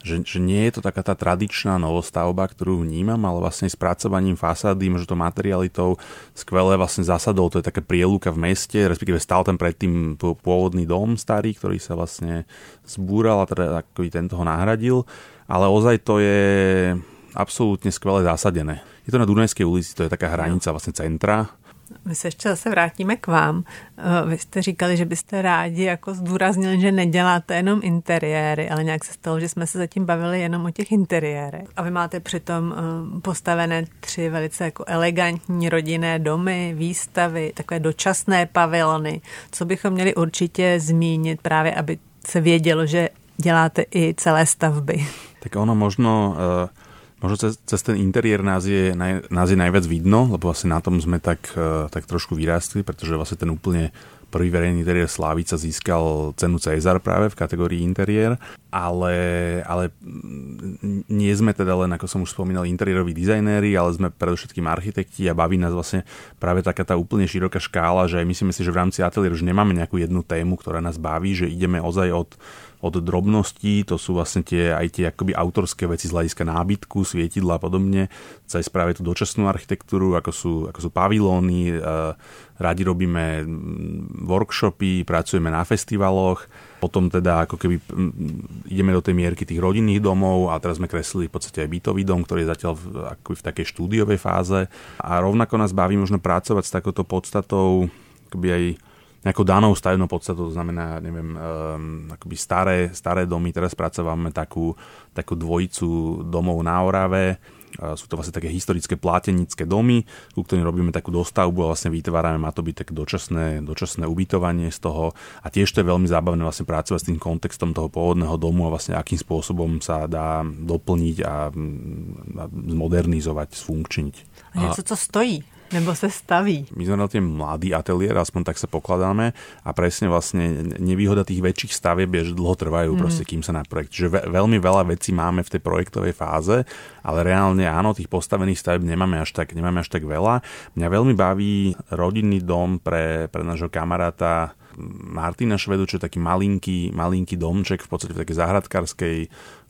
[SPEAKER 3] že, že nie je to taká tá tradičná novostavba, ktorú vnímam, ale vlastne spracovaním fasády, možno to materialitou, skvelé vlastne zásadou, to je také prielúka v meste, respektíve stal tam predtým pôvodný dom starý, ktorý sa vlastne zbúral a teda ako tento ho nahradil, ale ozaj to je absolútne skvelé zásadené. Je to na Dunajskej ulici, to je taká hranica vlastne centra
[SPEAKER 2] my se ještě zase vrátíme k vám. Eh, vy jste říkali, že byste rádi jako zdůraznili, že neděláte jenom interiéry, ale nějak se stalo, že jsme se zatím bavili jenom o těch interiérech. A vy máte přitom eh, postavené tři velice jako elegantní rodinné domy, výstavy, takové dočasné pavilony. Co bychom měli určitě zmínit právě, aby se vědělo, že děláte i celé stavby?
[SPEAKER 3] Tak ono možno uh Možno cez, cez ten interiér nás je, naj, nás je najviac vidno, lebo vlastne na tom sme tak, e, tak trošku vyrástli, pretože vlastne ten úplne prvý verejný interiér Slávica získal cenu Cezar práve v kategórii interiér, ale, ale nie sme teda len, ako som už spomínal, interiéroví dizajnéri, ale sme predovšetkým architekti a baví nás vlastne práve taká tá úplne široká škála, že myslíme si, že v rámci ateliéru už nemáme nejakú jednu tému, ktorá nás baví, že ideme ozaj od od drobností, to sú vlastne tie, aj tie akoby autorské veci z hľadiska nábytku, svietidla a podobne, cez práve tú dočasnú architektúru, ako sú, ako sú pavilóny, e, radi robíme workshopy, pracujeme na festivaloch, potom teda ako keby ideme do tej mierky tých rodinných domov a teraz sme kreslili v podstate aj bytový dom, ktorý je zatiaľ v, ako v takej štúdiovej fáze. A rovnako nás baví možno pracovať s takouto podstatou akoby aj nejakou danou stavebnou podstatou, to znamená, neviem, um, akoby staré, staré domy, teraz pracovame takú, takú dvojicu domov na Orave, sú to vlastne také historické plátenické domy, ku ktorým robíme takú dostavbu a vlastne vytvárame, má to byť také dočasné, dočasné ubytovanie z toho. A tiež to je veľmi zábavné vlastne pracovať s tým kontextom toho pôvodného domu a vlastne akým spôsobom sa dá doplniť a, a zmodernizovať, sfunkčniť.
[SPEAKER 2] A něco, co stojí nebo se staví.
[SPEAKER 3] My sme na tie mladý ateliér, aspoň tak sa pokladáme a presne vlastne nevýhoda tých väčších stavieb je, že dlho trvajú mm. proste, kým sa na projekt. Že ve- veľmi veľa vecí máme v tej projektovej fáze, ale reálne áno, tých postavených stavieb nemáme až tak, nemáme až tak veľa. Mňa veľmi baví rodinný dom pre, pre nášho kamaráta Martina Švedu, čo je taký malinký, malinký domček v podstate v takej záhradkárskej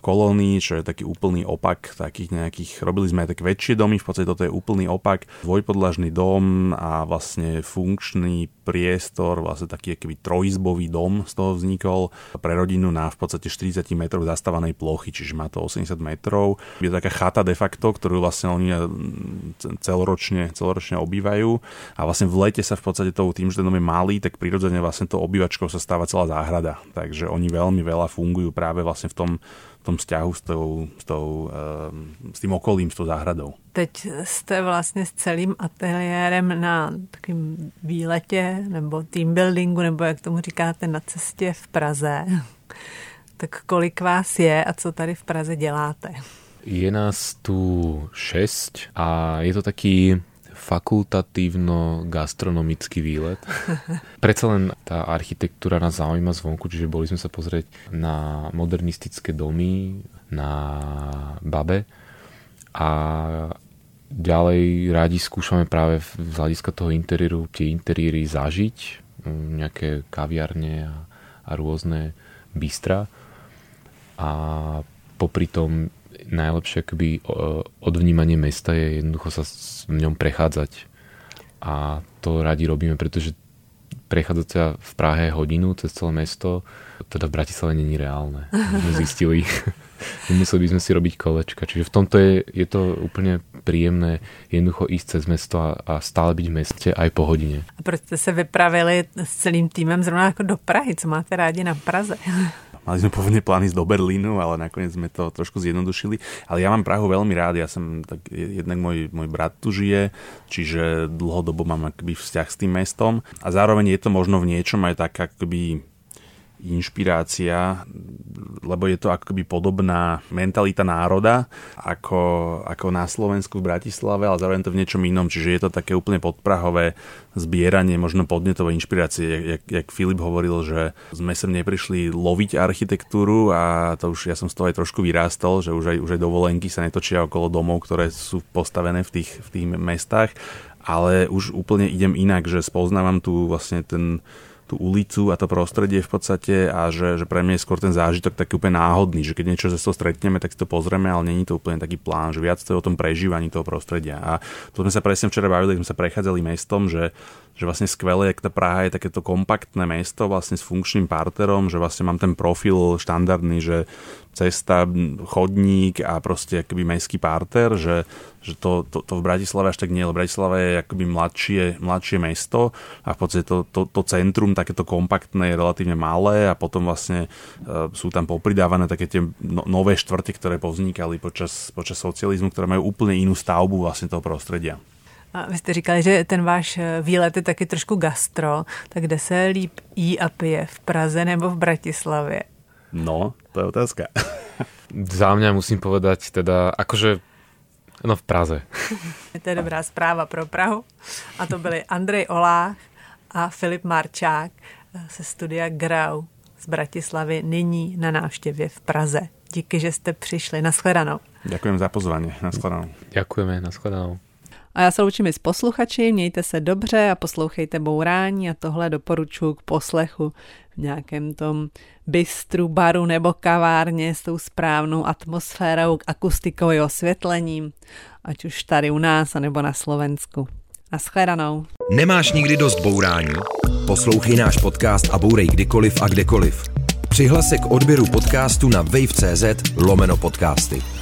[SPEAKER 3] kolónii, čo je taký úplný opak takých nejakých, robili sme aj také väčšie domy, v podstate toto je úplný opak, dvojpodlažný dom a vlastne funkčný priestor, vlastne taký akýby trojizbový dom z toho vznikol pre rodinu na v podstate 40 metrov zastávanej plochy, čiže má to 80 metrov. Je to taká chata de facto, ktorú vlastne oni mm, celoročne, celoročne obývajú a vlastne v lete sa v podstate tou, tým, že ten dom je malý, tak prirodzene vlastne to obývačkou sa stáva celá záhrada. Takže oni veľmi veľa fungujú práve vlastne v tom tom vzťahu s, tou, s, tou, ehm, s tým okolím, s tou záhradou.
[SPEAKER 2] Teď jste vlastně s celým ateliérem na takým výletě nebo team buildingu, nebo jak tomu říkáte, na cestě v Praze. Tak kolik vás je a co tady v Praze děláte?
[SPEAKER 4] Je nás tu šesť a je to taký fakultatívno-gastronomický výlet. Predsa len tá architektúra nás zaujíma zvonku, čiže boli sme sa pozrieť na modernistické domy, na Babe a ďalej rádi skúšame práve z hľadiska toho interiéru tie interiéry zažiť, mm, nejaké kaviarne a, a rôzne bystra a popri tom najlepšie akoby odvnímanie mesta je jednoducho sa v ňom prechádzať. A to radi robíme, pretože prechádzať sa v Prahe hodinu cez celé mesto, teda v Bratislave není reálne. Sme zistili. Museli by sme si robiť kolečka. Čiže v tomto je, je to úplne príjemné jednoducho ísť cez mesto a, a stále byť v meste aj po hodine.
[SPEAKER 2] A proč ste sa vypravili s celým týmem zrovna ako do Prahy? Co máte rádi na Praze?
[SPEAKER 3] Mali sme pôvodne plány ísť do Berlínu, ale nakoniec sme to trošku zjednodušili. Ale ja mám Prahu veľmi rád, ja som tak, jednak môj, môj brat tu žije, čiže dlhodobo mám akoby vzťah s tým mestom a zároveň je to možno v niečom aj tak akoby inšpirácia, lebo je to akoby podobná mentalita národa ako, ako na Slovensku v Bratislave, ale zároveň to v niečom inom, čiže je to také úplne podprahové zbieranie možno podnetovej inšpirácie. Jak, jak Filip hovoril, že sme sem neprišli loviť architektúru a to už ja som z toho aj trošku vyrástol, že už aj, už aj dovolenky sa netočia okolo domov, ktoré sú postavené v tých, v tých mestách, ale už úplne idem inak, že spoznávam tu vlastne ten tú ulicu a to prostredie v podstate a že, že pre mňa je skôr ten zážitok taký úplne náhodný, že keď niečo sa stretneme, tak si to pozrieme, ale není to úplne taký plán, že viac to je o tom prežívaní toho prostredia. A to sme sa presne včera bavili, sme sa prechádzali mestom, že že vlastne skvelé, jak tá Praha je takéto kompaktné mesto vlastne s funkčným parterom, že vlastne mám ten profil štandardný, že cesta, chodník a proste akoby mestský parter, že, že to, to, to v Bratislave až tak nie, lebo Bratislava je akoby mladšie, mladšie mesto a v podstate to, to, to centrum takéto kompaktné je relatívne malé a potom vlastne uh, sú tam popridávané také tie no, nové štvrte, ktoré povznikali počas, počas socializmu, ktoré majú úplne inú stavbu vlastne toho prostredia.
[SPEAKER 2] A vy jste říkali, že ten váš eh, výlet je taky trošku gastro, tak kde se líp jí a pije, v Praze nebo v Bratislavě?
[SPEAKER 3] No, to je otázka.
[SPEAKER 4] Za mňa musím povedať teda, akože No v Praze.
[SPEAKER 2] to je dobrá zpráva pro Prahu. A to byli Andrej Olách a Filip Marčák ze studia Grau z Bratislavy nyní na návštěvě v Praze. Díky, že jste přišli. Naschledanou.
[SPEAKER 3] Ďakujem za pozvanie. Naschledanou.
[SPEAKER 4] Ďakujeme. Naschledanou.
[SPEAKER 2] A já se loučím i s posluchači, mějte se dobře a poslouchejte Bourání a tohle doporučuji k poslechu v nějakém tom bistru, baru nebo kavárně s tou správnou atmosférou, akustikou i osvětlením, ať už tady u nás, anebo na Slovensku. Naschledanou.
[SPEAKER 1] Nemáš nikdy dost bourání? Poslouchej náš podcast a bourej kdykoliv a kdekoliv. Přihlas se k odběru podcastu na wave.cz lomeno podcasty.